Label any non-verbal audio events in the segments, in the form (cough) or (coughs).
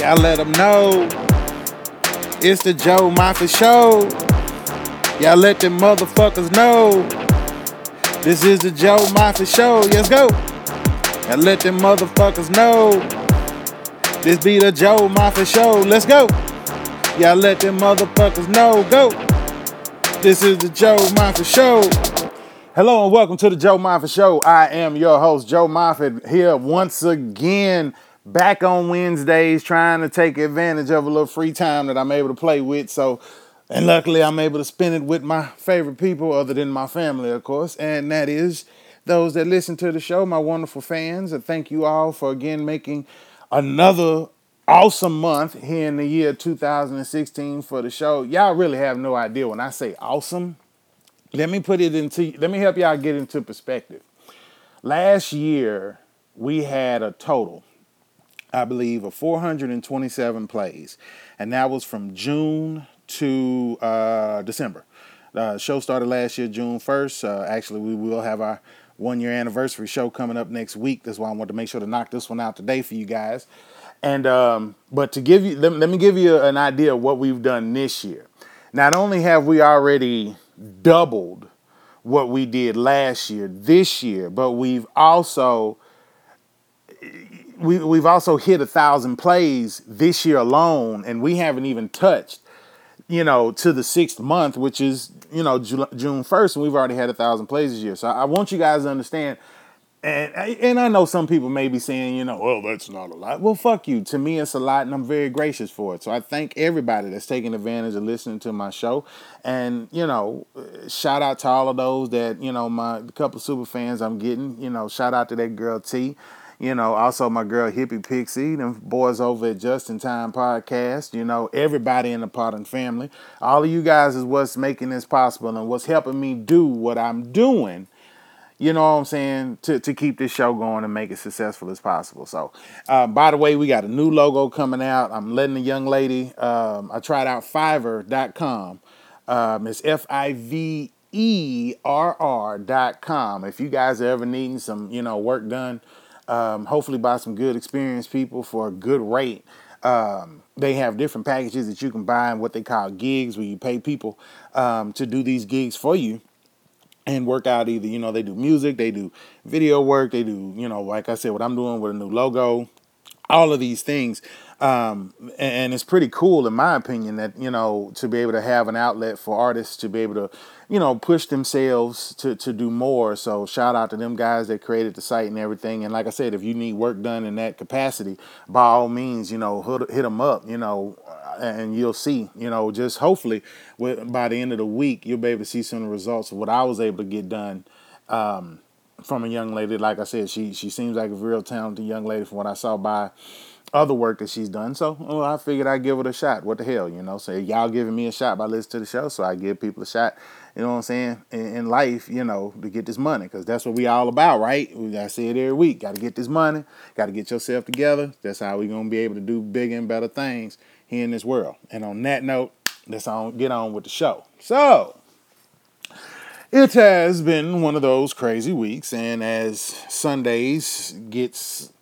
Y'all let them know. It's the Joe Moffett Show. Y'all let them motherfuckers know. This is the Joe Moffett Show. Let's go. Y'all let them motherfuckers know. This be the Joe Moffett Show. Let's go. Y'all let them motherfuckers know. Go. This is the Joe Moffett Show. Hello and welcome to the Joe Moffett Show. I am your host, Joe Moffett, here once again, back on Wednesdays, trying to take advantage of a little free time that I'm able to play with. So, and luckily, I'm able to spend it with my favorite people, other than my family, of course, and that is those that listen to the show, my wonderful fans. And thank you all for again making another awesome month here in the year 2016 for the show. Y'all really have no idea when I say awesome let me put it into let me help y'all get into perspective. Last year we had a total, I believe, of 427 plays, and that was from June to uh, December. The show started last year, June 1st. Uh, actually, we will have our one year anniversary show coming up next week. That's why I wanted to make sure to knock this one out today for you guys. And um, but to give you, let, let me give you an idea of what we've done this year. Not only have we already doubled what we did last year this year, but we've also we, we've also hit a thousand plays this year alone, and we haven't even touched, you know, to the sixth month, which is you know June first, and we've already had a thousand plays this year. So I want you guys to understand and and I know some people may be saying, you know, well, that's not a lot. Well, fuck you. To me, it's a lot, and I'm very gracious for it. So I thank everybody that's taking advantage of listening to my show. And you know, shout out to all of those that you know, my couple super fans I'm getting. You know, shout out to that girl T. You know, also my girl Hippie Pixie, them boys over at Just in Time Podcast. You know, everybody in the Potter family. All of you guys is what's making this possible and what's helping me do what I'm doing you know what I'm saying, to, to keep this show going and make it successful as possible. So, uh, by the way, we got a new logo coming out. I'm letting the young lady, um, I tried out fiverr.com. Um, it's F I V E R R.com. If you guys are ever needing some, you know, work done, um, hopefully by some good experienced people for a good rate. Um, they have different packages that you can buy and what they call gigs, where you pay people um, to do these gigs for you and work out either you know they do music they do video work they do you know like i said what i'm doing with a new logo all of these things um, and it's pretty cool in my opinion that you know to be able to have an outlet for artists to be able to you know push themselves to to do more so shout out to them guys that created the site and everything and like i said if you need work done in that capacity by all means you know hit, hit them up you know and you'll see, you know, just hopefully with, by the end of the week, you'll be able to see some of the results of what I was able to get done um, from a young lady. Like I said, she she seems like a real talented young lady from what I saw by other work that she's done. So well, I figured I'd give it a shot. What the hell, you know? So y'all giving me a shot by listening to the show, so I give people a shot. You know what I'm saying? In, in life, you know, to get this money, because that's what we all about, right? We gotta say it every week. Got to get this money. Got to get yourself together. That's how we're gonna be able to do bigger and better things here in this world. And on that note, let's on get on with the show. So it has been one of those crazy weeks, and as Sundays gets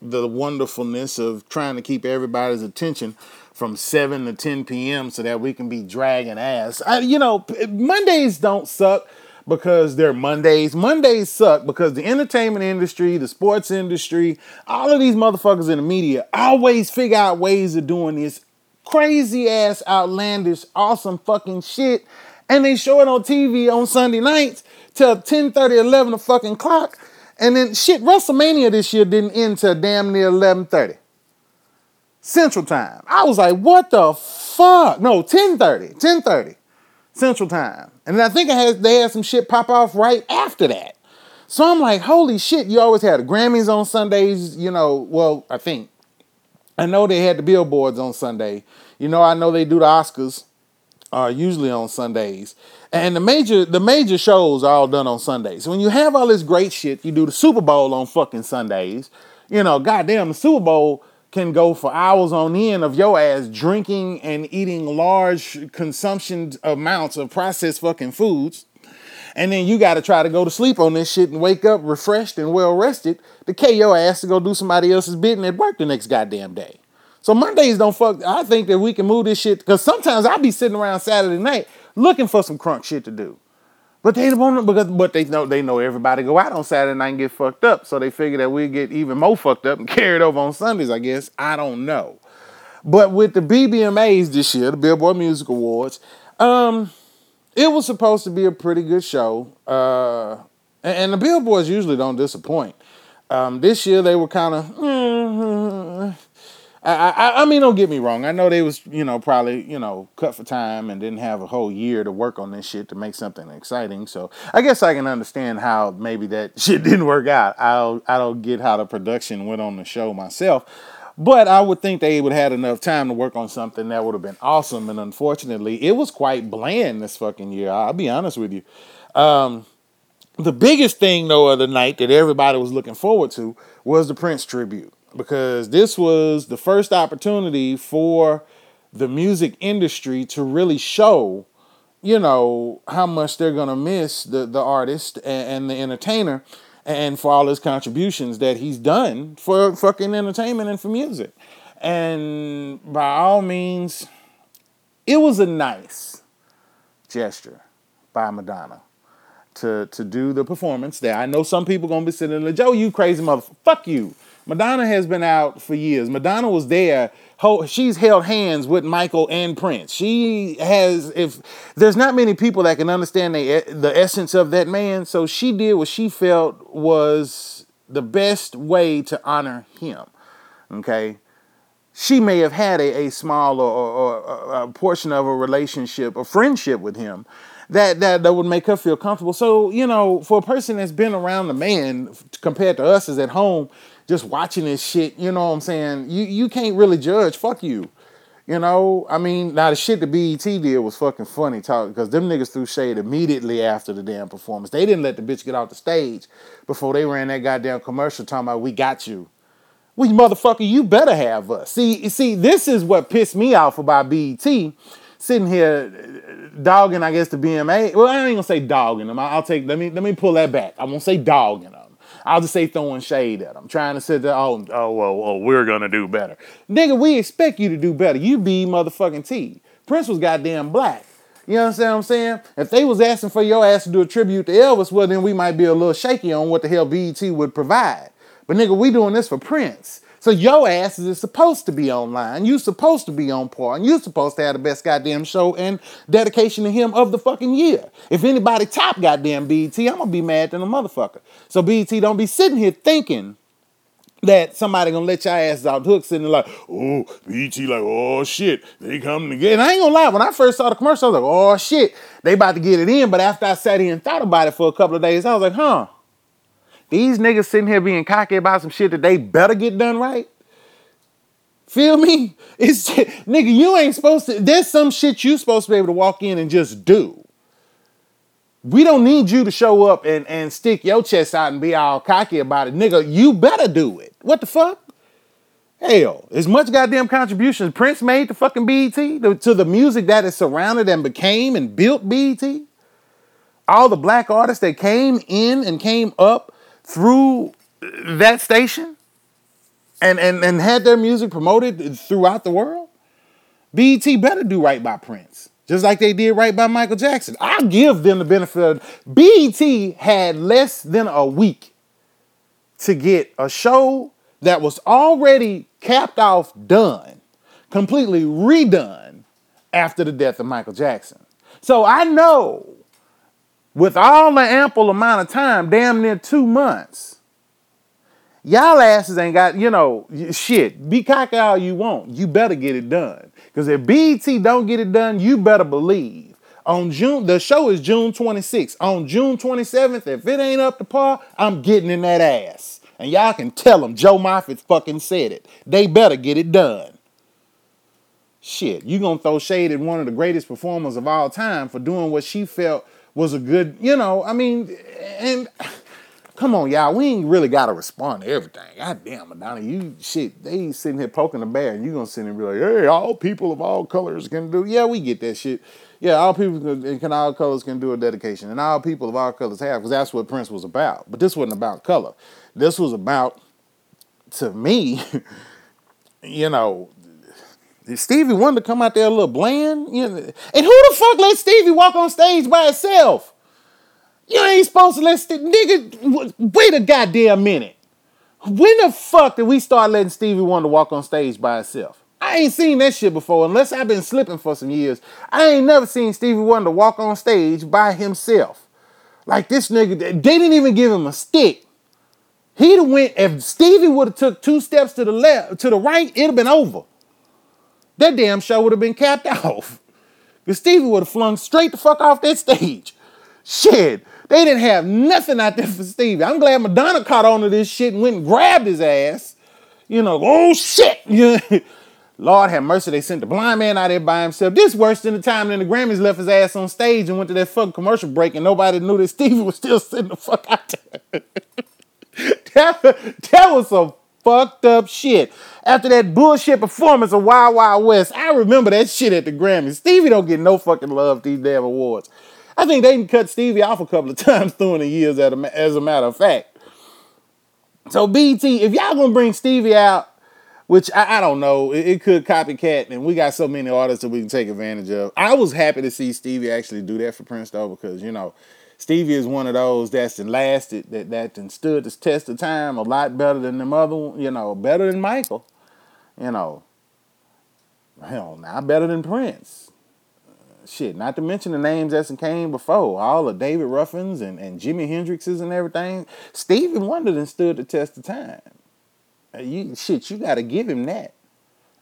the wonderfulness of trying to keep everybody's attention from 7 to 10 p.m. so that we can be dragging ass. I, you know, Mondays don't suck because they're Mondays. Mondays suck because the entertainment industry, the sports industry, all of these motherfuckers in the media always figure out ways of doing this crazy ass, outlandish, awesome fucking shit. And they show it on TV on Sunday nights till 10 30, 11 the clock. And then shit, WrestleMania this year didn't end till damn near 11:30 Central Time. I was like, what the fuck? No, 10 30. 10 30. Central Time. And I think I had, they had some shit pop off right after that. So I'm like, holy shit, you always had the Grammys on Sundays, you know, well, I think. I know they had the billboards on Sunday. You know, I know they do the Oscars uh, usually on Sundays. And the major the major shows are all done on Sundays. So when you have all this great shit, you do the Super Bowl on fucking Sundays. You know, goddamn, the Super Bowl can go for hours on end of your ass drinking and eating large consumption amounts of processed fucking foods. And then you got to try to go to sleep on this shit and wake up refreshed and well rested to carry your ass to go do somebody else's bidding at work the next goddamn day. So Mondays don't fuck. I think that we can move this shit because sometimes I'll be sitting around Saturday night looking for some crunk shit to do. But they don't want because but they know they know everybody go out on Saturday night and get fucked up. So they figure that we get even more fucked up and (laughs) carried over on Sundays, I guess. I don't know. But with the BBMAs this year, the Billboard Music Awards, um, it was supposed to be a pretty good show. Uh, and, and the Billboards usually don't disappoint. Um, this year they were kind of. Mm, I, I, I mean, don't get me wrong. I know they was, you know, probably, you know, cut for time and didn't have a whole year to work on this shit to make something exciting. So I guess I can understand how maybe that (laughs) shit didn't work out. I I don't get how the production went on the show myself, but I would think they would have had enough time to work on something that would have been awesome. And unfortunately, it was quite bland this fucking year. I'll be honest with you. Um, the biggest thing though of the night that everybody was looking forward to was the Prince tribute because this was the first opportunity for the music industry to really show, you know, how much they're gonna miss the the artist and, and the entertainer, and for all his contributions that he's done for fucking entertainment and for music. And by all means, it was a nice gesture by Madonna to to do the performance there. I know some people gonna be sitting there, Joe, you crazy mother, fuck you. Madonna has been out for years. Madonna was there. She's held hands with Michael and Prince. She has, if there's not many people that can understand the, the essence of that man, so she did what she felt was the best way to honor him. Okay. She may have had a, a small or, or, or a portion of a relationship, a friendship with him, that, that that would make her feel comfortable. So, you know, for a person that's been around the man compared to us is at home, just watching this shit, you know what I'm saying? You you can't really judge. Fuck you. You know, I mean, now the shit the BET did was fucking funny talk because them niggas threw shade immediately after the damn performance. They didn't let the bitch get off the stage before they ran that goddamn commercial talking about we got you. We motherfucker, you better have us. See, see, this is what pissed me off about BET. Sitting here uh, dogging, I guess, the BMA. Well, I ain't gonna say dogging them. I'll take let me let me pull that back. I won't say dogging them. I'll just say throwing shade at them, trying to say that, oh, oh, well, oh, we're gonna do better. Nigga, we expect you to do better. You be motherfucking T. Prince was goddamn black. You understand what I'm saying? If they was asking for your ass to do a tribute to Elvis, well, then we might be a little shaky on what the hell BET would provide. But nigga, we doing this for Prince. So your ass is supposed to be online. You supposed to be on par. And you supposed to have the best goddamn show and dedication to him of the fucking year. If anybody top goddamn BET, I'm gonna be mad than a motherfucker. So BET don't be sitting here thinking that somebody gonna let your ass out hook sitting there like, oh, BET like, oh shit, they coming again. And I ain't gonna lie, when I first saw the commercial, I was like, oh shit, they about to get it in. But after I sat here and thought about it for a couple of days, I was like, huh, these niggas sitting here being cocky about some shit that they better get done right. Feel me? (laughs) It's nigga, you ain't supposed to. There's some shit you supposed to be able to walk in and just do. We don't need you to show up and, and stick your chest out and be all cocky about it. Nigga, you better do it. What the fuck? Hell, as much goddamn contributions Prince made to fucking BET, to, to the music that is surrounded and became and built BET, all the black artists that came in and came up through that station and, and, and had their music promoted throughout the world, BET better do right by Prince. Just like they did right by Michael Jackson. I give them the benefit of BET had less than a week to get a show that was already capped off done, completely redone after the death of Michael Jackson. So I know with all the ample amount of time, damn near two months, y'all asses ain't got, you know, shit, be cocky all you want. You better get it done. Because if BET don't get it done, you better believe. On June, the show is June 26th. On June 27th, if it ain't up to par, I'm getting in that ass. And y'all can tell them Joe Moffett fucking said it. They better get it done. Shit, you gonna throw shade at one of the greatest performers of all time for doing what she felt was a good, you know, I mean, and come on, y'all, we ain't really gotta respond to everything. God damn, Madonna, you shit, they sitting here poking the bear, and you gonna sit and be like, hey, all people of all colors can do. Yeah, we get that shit. Yeah, all people can, can all colors can do a dedication, and all people of all colors have, because that's what Prince was about. But this wasn't about color. This was about, to me, (laughs) you know, Stevie Wonder come out there a little bland? You know? And who the fuck let Stevie walk on stage by himself? You ain't supposed to let St- nigga wait a goddamn minute. When the fuck did we start letting Stevie Wonder walk on stage by himself? I ain't seen that shit before, unless I've been slipping for some years. I ain't never seen Stevie Wonder walk on stage by himself. Like this nigga, they didn't even give him a stick. He'd have went if Stevie would have took two steps to the left, to the right, it'd have been over. That damn show would have been capped (laughs) off. Because Stevie would have flung straight the fuck off that stage. Shit. They didn't have nothing out there for Stevie. I'm glad Madonna caught on to this shit and went and grabbed his ass. You know, oh shit. (laughs) Lord have mercy, they sent the blind man out there by himself. This worse than the time when the Grammys left his ass on stage and went to that fucking commercial break and nobody knew that (laughs) Stevie was still sitting the fuck out there. that, that was some fucked up shit. After that bullshit performance of Wild Wild West, I remember that shit at the Grammys. Stevie don't get no fucking love these damn awards. I think they can cut Stevie off a couple of (laughs) times through the years as a matter of fact. So BET, if y'all gonna bring Stevie out which I, I don't know. It, it, could copycat, and we got so many artists that we can take advantage of. I was happy to see Stevie actually do that for Prince though, because you know, Stevie is one of those that's lasted, that that and stood the test of time a lot better than the other, you know, better than Michael, you know. Hell, not better than Prince. shit, not to mention the names that came before, all of David Ruffins and, and Jimi Hendrixes and everything. Stevie Wonder than stood the test of time. You shit, you got to give him that.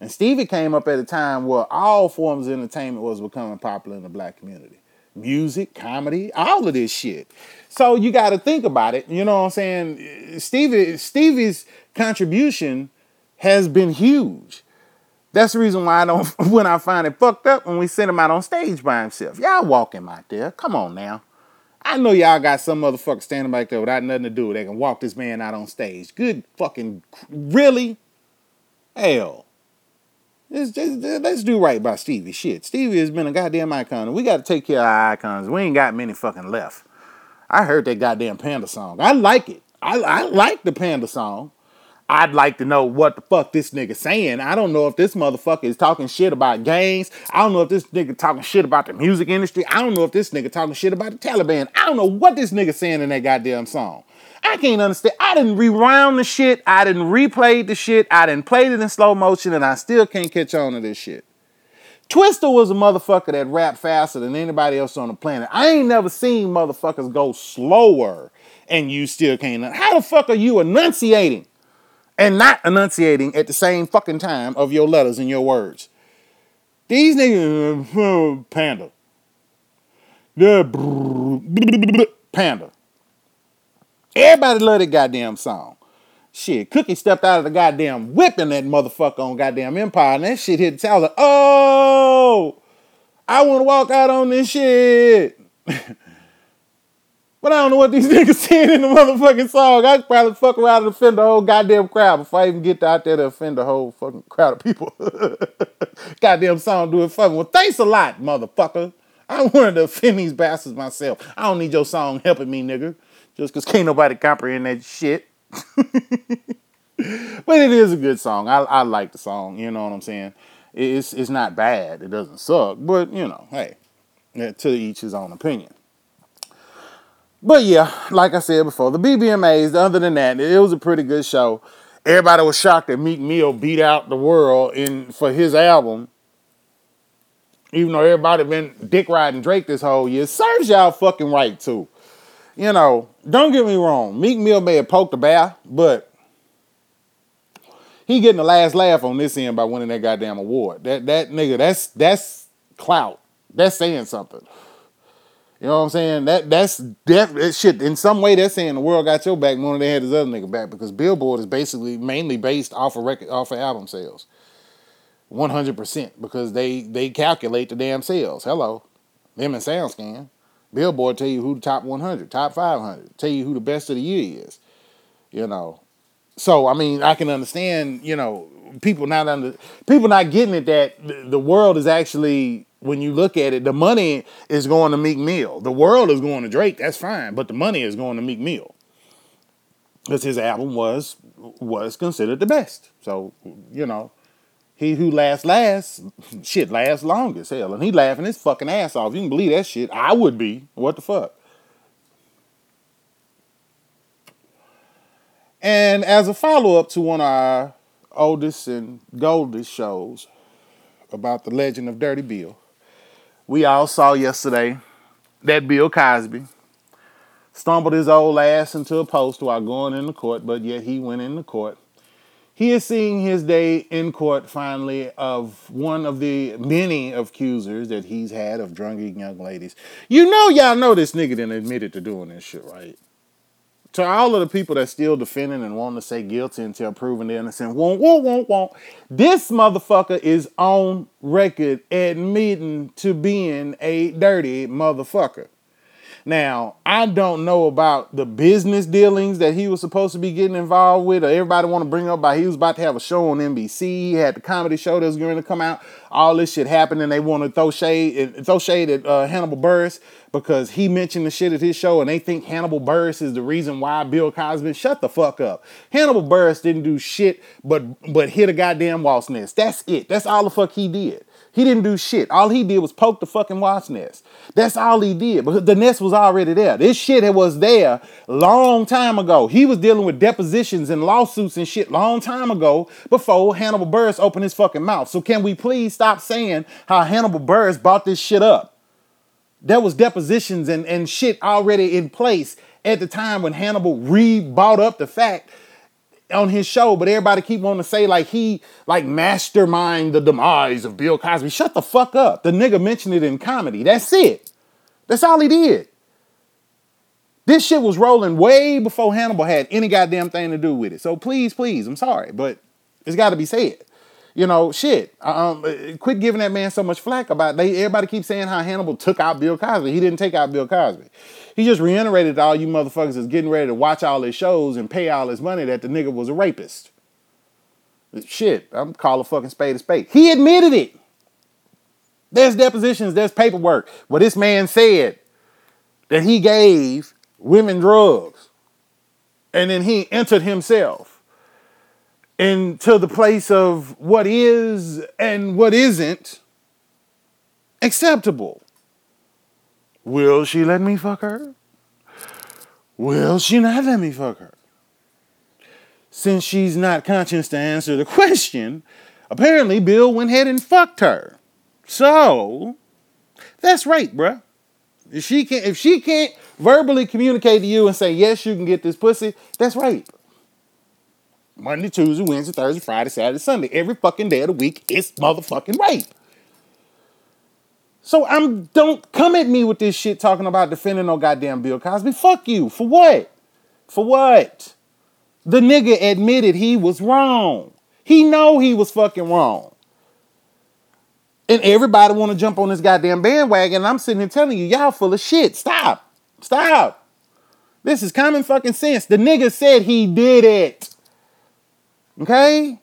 And Stevie came up at a time where all forms of entertainment was becoming popular in the black community. Music, comedy, all of this shit. So you got to think about it. You know what I'm saying? Stevie, Stevie's contribution has been huge. That's the reason why I don't, (laughs) when I find it fucked up when we send him out on stage by himself. Y'all walk him out there. Come on now. I know y'all got some motherfucker standing back there without nothing to do. They can walk this man out on stage. Good fucking really? Hell. Let's, do right by Stevie. Shit. Stevie has been a goddamn icon. And we got to take care of our icons. We ain't got many fucking left. I heard that goddamn Panda song. I like it. I, I like the Panda song. I'd like to know what the fuck this nigga saying. I don't know if this motherfucker is talking shit about gangs. I don't know if this nigga talking shit about the music industry. I don't know if this nigga talking shit about the Taliban. I don't know what this nigga saying in that goddamn song. I can't understand. I didn't rewound the shit. I didn't replay the shit. I didn't play it in slow motion, and I still can't catch on to this shit. Twista was a motherfucker that rapped faster than anybody else on the planet. I ain't never seen motherfuckers go slower and you still can't. How the fuck are you enunciating? and not enunciating at the same fucking time of your letters and your words. These niggas, uh, panda. The panda. Everybody love that goddamn song. Shit, Cookie stepped out of the goddamn whipping that motherfucker on goddamn Empire, and that shit hit the tower. Like, oh, I want to walk out on this shit. (laughs) But I don't know what these (laughs) niggas saying in the motherfucking song. I probably fuck around and offend the whole goddamn crowd before I even get out there to offend the whole fucking crowd of people. (laughs) goddamn song doing fucking. Well, thanks a lot, motherfucker. I wanted to offend these bastards myself. I don't need your song helping me, nigga. Just because can't nobody comprehend that shit. (laughs) but it is a good song. I, I like the song. You know what I'm saying? It's, it's not bad. It doesn't suck. But, you know, hey, to each his own opinion. But yeah, like I said before, the BBMAs, other than that, it was a pretty good show. Everybody was shocked that Meek Mill beat out the world in for his album. Even though everybody been dick riding Drake this whole year, serves y'all fucking right too. You know, don't get me wrong. Meek Mill may have poked the bear, but he getting the last laugh on this end by winning that goddamn award. That that nigga, that's that's clout. That's saying something. You know what I'm saying? That that's def, that shit. In some way, they're saying the world got your back more than they had this other nigga back because Billboard is basically mainly based off of record, off of album sales. One hundred percent because they they calculate the damn sales. Hello, them and SoundScan. Billboard tell you who the top 100, top 500, tell you who the best of the year is. You know, so I mean, I can understand. You know, people not under people not getting it that the world is actually when you look at it, the money is going to Meek Mill. The world is going to Drake. That's fine, but the money is going to Meek Mill because his album was was considered the best. So you know, He who laughs last, shit, laughs longest, hell. And he laughing his fucking ass off. You can believe that shit. I would be. What the fuck? And as a follow up to one of our oldest and goldest shows about the legend of Dirty Bill, we all saw yesterday that Bill Cosby stumbled his old ass into a post while going into court, but yet he went into court. He is seeing his day in court finally of one of the many accusers that he's had of drunken young ladies. You know, y'all know this nigga didn't admitted to doing this shit, right? To all of the people that still defending and wanting to say guilty until proven innocent, won't, won't, won't, won't. This motherfucker is on record admitting to being a dirty motherfucker. Now, I don't know about the business dealings that he was supposed to be getting involved with, or everybody want to bring up about he was about to have a show on NBC. He had the comedy show that was going to come out. All this shit happened, and they want to throw shade throw shade at uh, Hannibal Buress because he mentioned the shit at his show, and they think Hannibal Buress is the reason why Bill Cosby. Shut the fuck up. Hannibal Buress didn't do shit but but hit a goddamn wasp nest. That's it. That's all the fuck he did. He didn't do shit. All he did was poke the fucking wasp nest. That's all he did. But the nest was already there. This shit was there long time ago. He was dealing with depositions and lawsuits and shit long time ago before Hannibal Buress opened his fucking mouth. So can we please stop saying how Hannibal Buress brought this shit up? There was depositions and, and shit already in place at the time when Hannibal re-bought up the fact on his show, but everybody keep wanting to say like he like mastermind the demise of Bill Cosby. Shut the fuck up. The nigga mentioned it in comedy. That's it. That's all he did. This shit was rolling way before Hannibal had any goddamn thing to do with it. So please, please, I'm sorry, but it's got to be said. You know, shit. Um, quit giving that man so much flack about. They everybody keeps saying how Hannibal took out Bill Cosby. He didn't take out Bill Cosby. He just reiterated all you motherfuckers is getting ready to watch all his shows and pay all his money that the nigga was a rapist. Shit, I'm calling fucking spade a spade. He admitted it. There's depositions, there's paperwork where this man said that he gave women drugs. And then he entered himself into the place of what is and what isn't acceptable. Will she let me fuck her? Will she not let me fuck her? Since she's not conscious to answer the question, apparently Bill went ahead and fucked her. So, that's right, bruh. If she can't, if she can't verbally communicate to you and say, yes, you can get this pussy, that's rape. Monday, Tuesday, Wednesday, Thursday, Friday, Saturday, Sunday. Every fucking day of the week, it's motherfucking rape. So I'm don't come at me with this shit talking about defending no goddamn Bill Cosby. Fuck you. For what? For what? The nigga admitted he was wrong. He know he was fucking wrong. And everybody want to jump on this goddamn bandwagon. I'm sitting here telling you, y'all full of shit. Stop. Stop. This is common fucking sense. The nigga said he did it. Okay?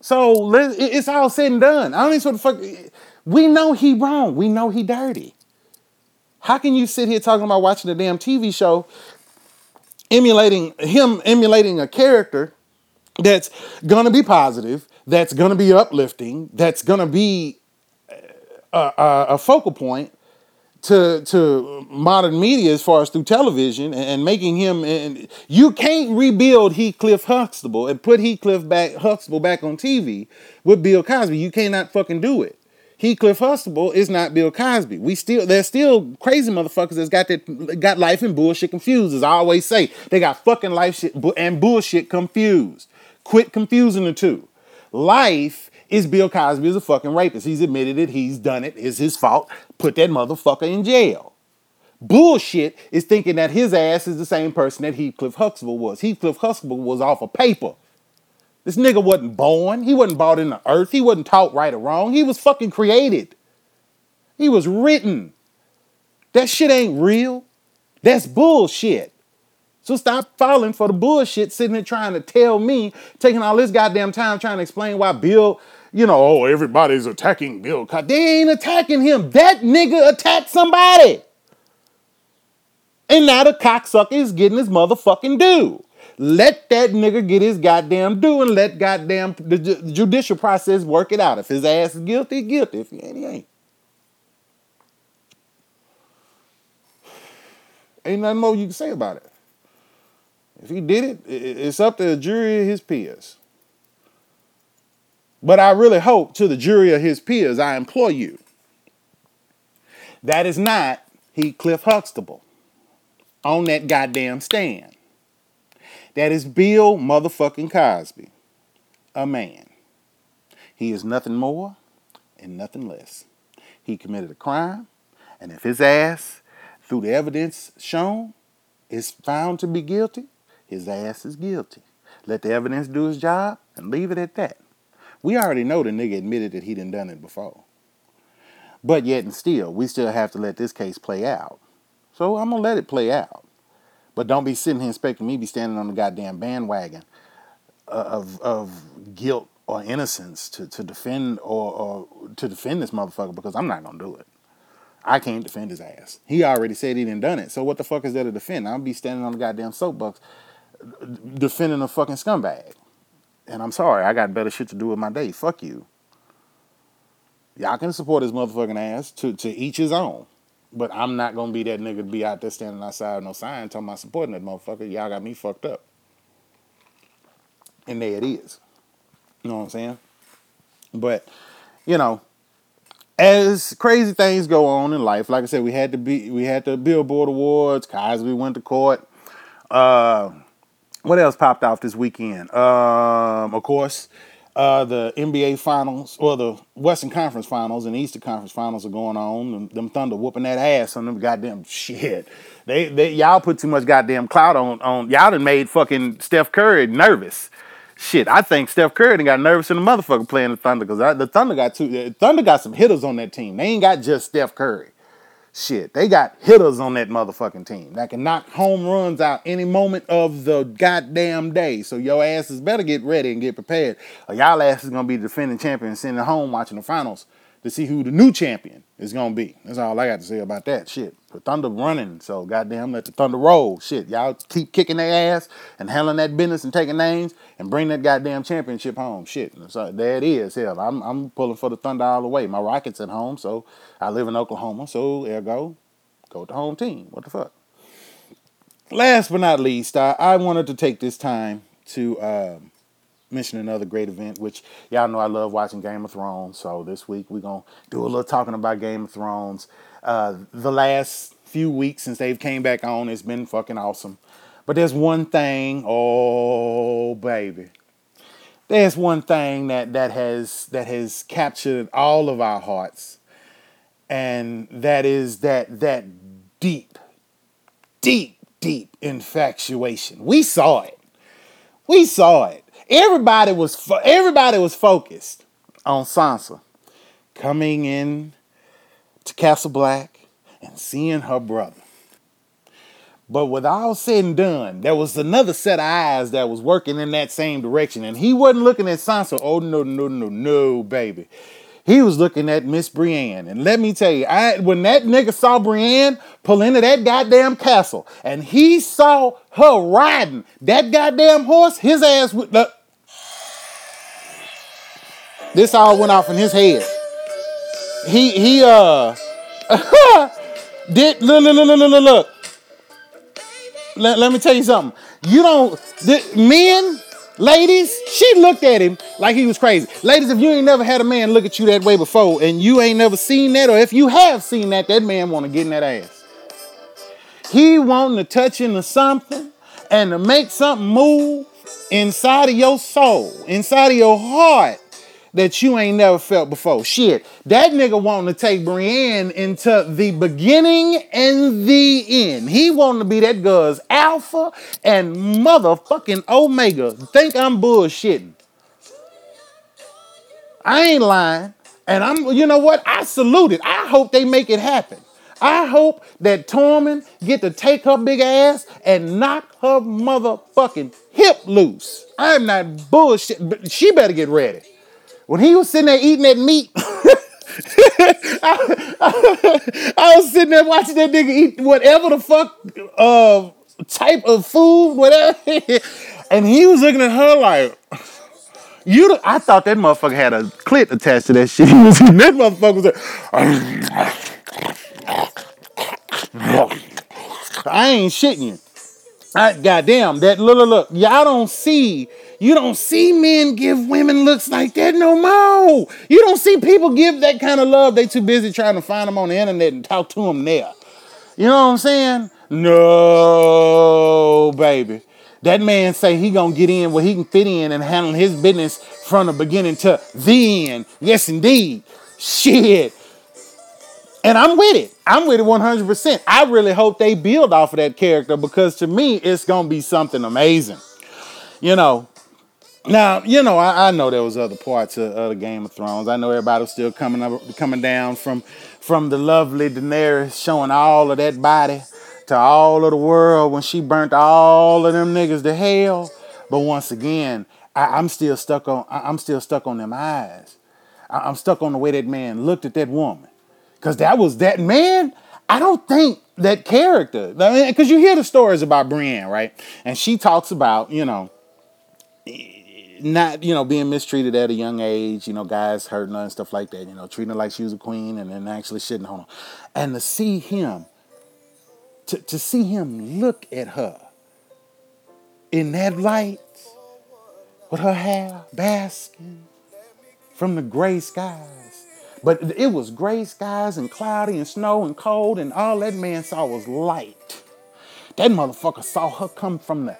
So it's all said and done. I don't even what the fuck. We know he wrong. We know he dirty. How can you sit here talking about watching a damn TV show, emulating him, emulating a character that's gonna be positive, that's gonna be uplifting, that's gonna be a, a, a focal point to to modern media as far as through television and, and making him and you can't rebuild Heathcliff Huxtable and put Heathcliff back Huxtable back on TV with Bill Cosby. You cannot fucking do it. Heathcliff Huxtable is not Bill Cosby. We still there's still crazy motherfuckers that's got that got life and bullshit confused. As I always say, they got fucking life shit and bullshit confused. Quit confusing the two. Life is Bill Cosby is a fucking rapist. He's admitted it. He's done it. It's his fault. Put that motherfucker in jail. Bullshit is thinking that his ass is the same person that Heathcliff Huxtable was. Heathcliff Huxtable was off of paper. This nigga wasn't born. He wasn't brought in the earth. He wasn't taught right or wrong. He was fucking created. He was written. That shit ain't real. That's bullshit. So stop falling for the bullshit sitting there trying to tell me, taking all this goddamn time trying to explain why Bill, you know, oh, everybody's attacking Bill. They ain't attacking him. That nigga attacked somebody. And now the cocksucker is getting his motherfucking due. Let that nigga get his goddamn due and let goddamn the ju- judicial process work it out. If his ass is guilty, guilty. If he ain't, he ain't. Ain't nothing more you can say about it. If he did it, it's up to the jury of his peers. But I really hope to the jury of his peers, I implore you. That is not Heathcliff Huxtable on that goddamn stand. That is Bill motherfucking Cosby, a man. He is nothing more and nothing less. He committed a crime, and if his ass, through the evidence shown, is found to be guilty, his ass is guilty. Let the evidence do its job and leave it at that. We already know the nigga admitted that he done done it before. But yet and still, we still have to let this case play out. So I'm gonna let it play out. But don't be sitting here expecting me be standing on the goddamn bandwagon of of guilt or innocence to, to defend or, or to defend this motherfucker because I'm not gonna do it. I can't defend his ass. He already said he didn't done it. So what the fuck is there to defend? I'll be standing on the goddamn soapbox uh, defending a fucking scumbag. And I'm sorry, I got better shit to do with my day. Fuck you. Y'all can support his motherfucking ass to, to each his own. But I'm not gonna be that nigga to be out there standing outside with no sign talking about supporting that motherfucker. Y'all got me fucked up. And there it is. You know what I'm saying? But, you know, as crazy things go on in life, like I said, we had to be we had the Billboard Awards, Cosby went to court. Uh what else popped off this weekend? Um, of course, uh, the NBA Finals, or the Western Conference Finals and Eastern Conference Finals are going on. Them, Thunder whooping that ass on them goddamn (laughs) shit. They, they, y'all put too much goddamn clout on, on. Y'all done made fucking Steph Curry nervous. Shit, I think Steph Curry got nervous in the motherfucker playing the Thunder because the Thunder got two. Thunder got some hitters on that team. They ain't got just Steph Curry. Shit, they got hitters on that motherfucking team that can knock home runs out any moment of the goddamn day. So your asses better get ready and get prepared. Or y'all asses gonna be defending champion sitting home watching the finals to see who the new champion is gonna be. That's all I got to say about that shit. The Thunder running, so goddamn let the Thunder roll. Shit, y'all keep kicking their ass and handling that business and taking names and bring that goddamn championship home. Shit, so there it is. Hell, I'm I'm pulling for the Thunder all the way. My Rockets at home, so I live in Oklahoma, so ergo, go the home team. What the fuck? Last but not least, I, I wanted to take this time to. Um, mention another great event, which y'all know I love watching Game of Thrones. So this week we're gonna do a little talking about Game of Thrones. Uh, the last few weeks since they've came back on, it's been fucking awesome. But there's one thing, oh baby. There's one thing that that has that has captured all of our hearts. And that is that that deep, deep, deep infatuation. We saw it. We saw it Everybody was fo- everybody was focused on Sansa coming in to Castle Black and seeing her brother. But with all said and done, there was another set of eyes that was working in that same direction. And he wasn't looking at Sansa. Oh, no, no, no, no, baby. He was looking at Miss Brienne. And let me tell you, I, when that nigga saw Brienne pull into that goddamn castle and he saw her riding that goddamn horse, his ass would. Uh, this all went off in his head. He he uh (laughs) did look look look look look look. Let, let me tell you something. You don't men, ladies, she looked at him like he was crazy. Ladies, if you ain't never had a man look at you that way before and you ain't never seen that, or if you have seen that, that man wanna get in that ass. He wanting to touch into something and to make something move inside of your soul, inside of your heart that you ain't never felt before. Shit, that nigga wanting to take Brienne into the beginning and the end. He wanting to be that girl's alpha and motherfucking omega. Think I'm bullshitting. I ain't lying. And I'm, you know what? I salute it. I hope they make it happen. I hope that Tormund get to take her big ass and knock her motherfucking hip loose. I'm not bullshit, she better get ready. When he was sitting there eating that meat, (laughs) I, I, I, was sitting there watching that nigga eat whatever the fuck uh, type of food, whatever. (laughs) and he was looking at her like, you. I thought that motherfucker had a clit attached to that shit. (laughs) That motherfucker was like, I ain't shitting you. I, goddamn, that look, look, look, y'all don't see, you don't see men give women looks like that no more. You don't see people give that kind of love. They too busy trying to find them on the internet and talk to them there. You know what I'm saying? No, baby. That man say he gonna get in where he can fit in and handle his business from the beginning to the end. Yes, indeed. Shit. And I'm with it. I'm with it 100%. I really hope they build off of that character because to me, it's going to be something amazing. You know, now, you know, I, I know there was other parts of, of the Game of Thrones. I know everybody was still coming up, coming down from from the lovely Daenerys showing all of that body to all of the world when she burnt all of them niggas to hell. But once again, I, am still stuck on I'm still stuck on them eyes. I, I'm stuck on the way that man looked at that woman. Cause that was that man. I don't think that character. Because you hear the stories about Brienne, right? And she talks about, you know, not, you know, being mistreated at a young age, you know, guys hurting her and stuff like that, you know, treating her like she was a queen and then actually shitting on her. And to see him, to, to see him look at her in that light with her hair basking from the gray skies but it was gray skies and cloudy and snow and cold, and all that man saw was light. That motherfucker saw her come from the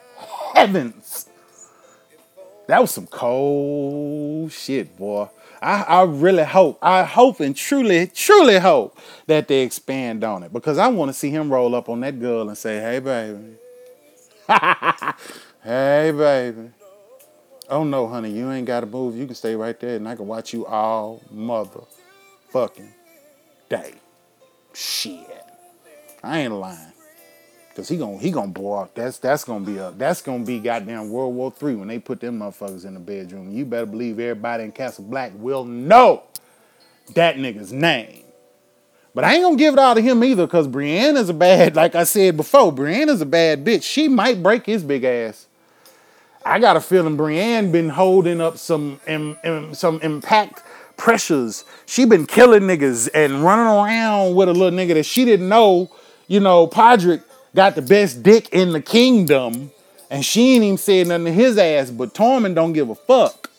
heavens. That was some cold shit, boy. I, I really hope, I hope and truly, truly hope that they expand on it because I want to see him roll up on that girl and say, hey, baby. (laughs) hey, baby. Oh, no, honey, you ain't got to move. You can stay right there and I can watch you all mother fucking day. Shit. I ain't lying. Cause he gonna he gonna blow up. That's that's gonna be a that's gonna be goddamn World War Three when they put them motherfuckers in the bedroom. You better believe everybody in Castle Black will know that nigga's name. But I ain't gonna give it all to him either, cause Brienne's a bad, like I said before, Brienne's a bad bitch. She might break his big ass. I got a feeling Brienne been holding up some some impact pressures. She been killing niggas and running around with a little nigga that she didn't know. You know, Podrick got the best dick in the kingdom, and she ain't even said nothing to his ass. But Tormund don't give a fuck.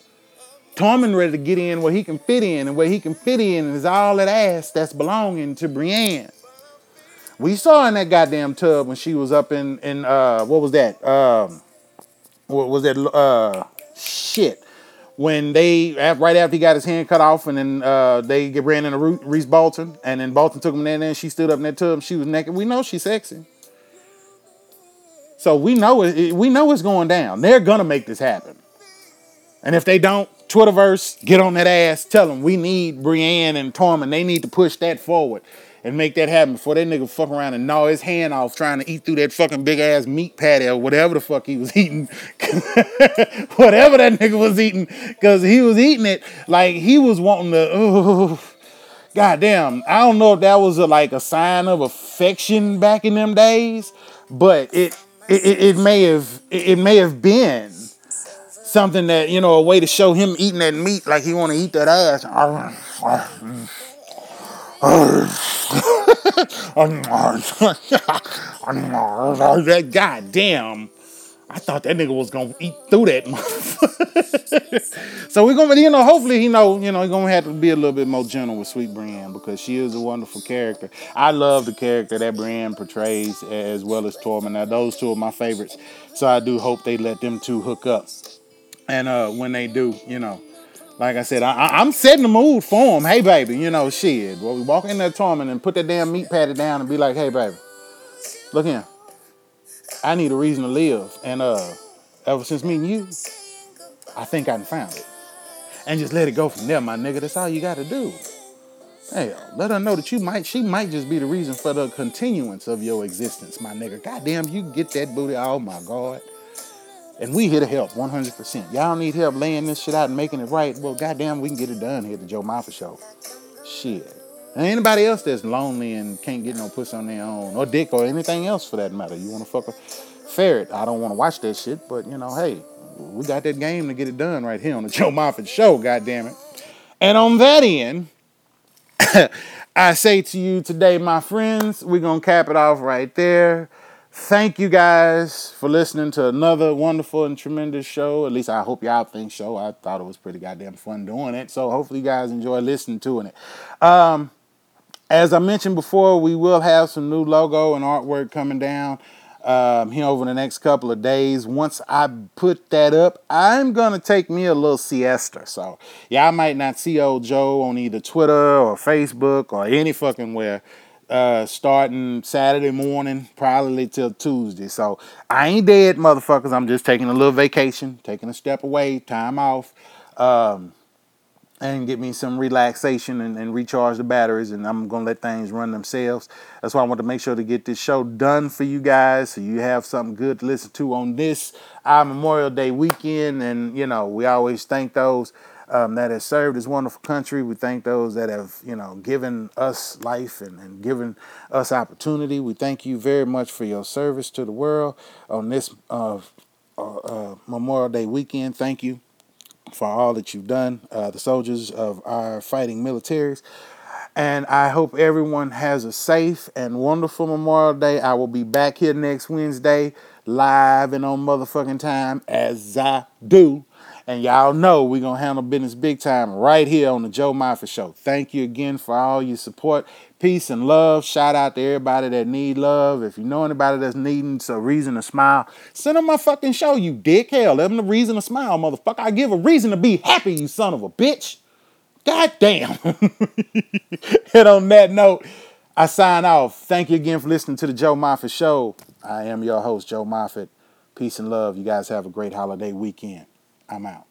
Tormund ready to get in where he can fit in, and where he can fit in is all that ass that's belonging to Brienne. We saw in that goddamn tub when she was up in in uh what was that um what was that uh shit when they right after he got his hand cut off, and then uh, they ran into Reese Bolton, and then Bolton took him in there, and she stood up in that tub, she was naked. We know she's sexy, so we know it. We know it's going down. They're gonna make this happen, and if they don't, Twitterverse, get on that ass. Tell them we need Brienne and Tormund. They need to push that forward and make that happen before that nigga fuck around and gnaw his hand off trying to eat through that fucking big ass meat patty or whatever the fuck he was (laughs) eating. (laughs) whatever that nigga was eating, because he was eating it like he was wanting to. Oh, goddamn, I don't know if that was a, like a sign of affection back in them days, but it it, it may have it may have been something that you know a way to show him eating that meat like he want to eat that ass. (laughs) that goddamn. I thought that nigga was gonna eat through that. Motherfucker. (laughs) so we're gonna, you know, hopefully he know, you know, he's gonna have to be a little bit more gentle with Sweet Brienne because she is a wonderful character. I love the character that Brienne portrays as well as Tormund. Now those two are my favorites, so I do hope they let them two hook up. And uh, when they do, you know, like I said, I, am setting the mood for him. Hey, baby, you know, shit. Well, we walk in that Tormund and put that damn meat patty down and be like, hey, baby, look here. I need a reason to live. And uh, ever since meeting you, I think I found it. And just let it go from there, my nigga. That's all you got to do. Hey, let her know that you might, she might just be the reason for the continuance of your existence, my nigga. Goddamn, you get that booty. Oh my God. And we here to help 100%. Y'all need help laying this shit out and making it right. Well, goddamn, we can get it done here at the Joe Moffett Show. Shit. Anybody else that's lonely and can't get no pussy on their own, or dick, or anything else for that matter. You want to fuck a ferret? I don't want to watch that shit, but you know, hey, we got that game to get it done right here on the (laughs) Joe Moffett Show. God damn it! And on that end, (coughs) I say to you today, my friends, we're gonna cap it off right there. Thank you guys for listening to another wonderful and tremendous show. At least I hope y'all think so. I thought it was pretty goddamn fun doing it. So hopefully you guys enjoy listening to it. Um, as I mentioned before, we will have some new logo and artwork coming down um, here over the next couple of days. Once I put that up, I'm gonna take me a little siesta. So yeah, I might not see old Joe on either Twitter or Facebook or any fucking where. Uh, starting Saturday morning, probably till Tuesday. So I ain't dead, motherfuckers. I'm just taking a little vacation, taking a step away, time off. Um, and get me some relaxation and, and, recharge the batteries and I'm gonna let things run themselves. That's why I want to make sure to get this show done for you guys so you have something good to listen to on this our Memorial Day weekend. And you know, we always thank those um, that have served this wonderful country. We thank those that have, you know, given us life and, and given us opportunity. We thank you very much for your service to the world on this uh, uh, uh Memorial Day weekend. Thank you for all that you've done, uh, the soldiers of our fighting militaries. And I hope everyone has a safe and wonderful Memorial Day. I will be back here next Wednesday, live and on motherfucking time, as I do. And y'all know we're going to handle business big time right here on the Joe Moffett Show. Thank you again for all your support. Peace and love. Shout out to everybody that need love. If you know anybody that's needing a reason to smile, send them my fucking show, you dick. Hell, let them a reason to smile, motherfucker. I give a reason to be happy, you son of a bitch. God damn. (laughs) and on that note, I sign off. Thank you again for listening to the Joe Moffett Show. I am your host, Joe Moffett. Peace and love. You guys have a great holiday weekend. I'm out.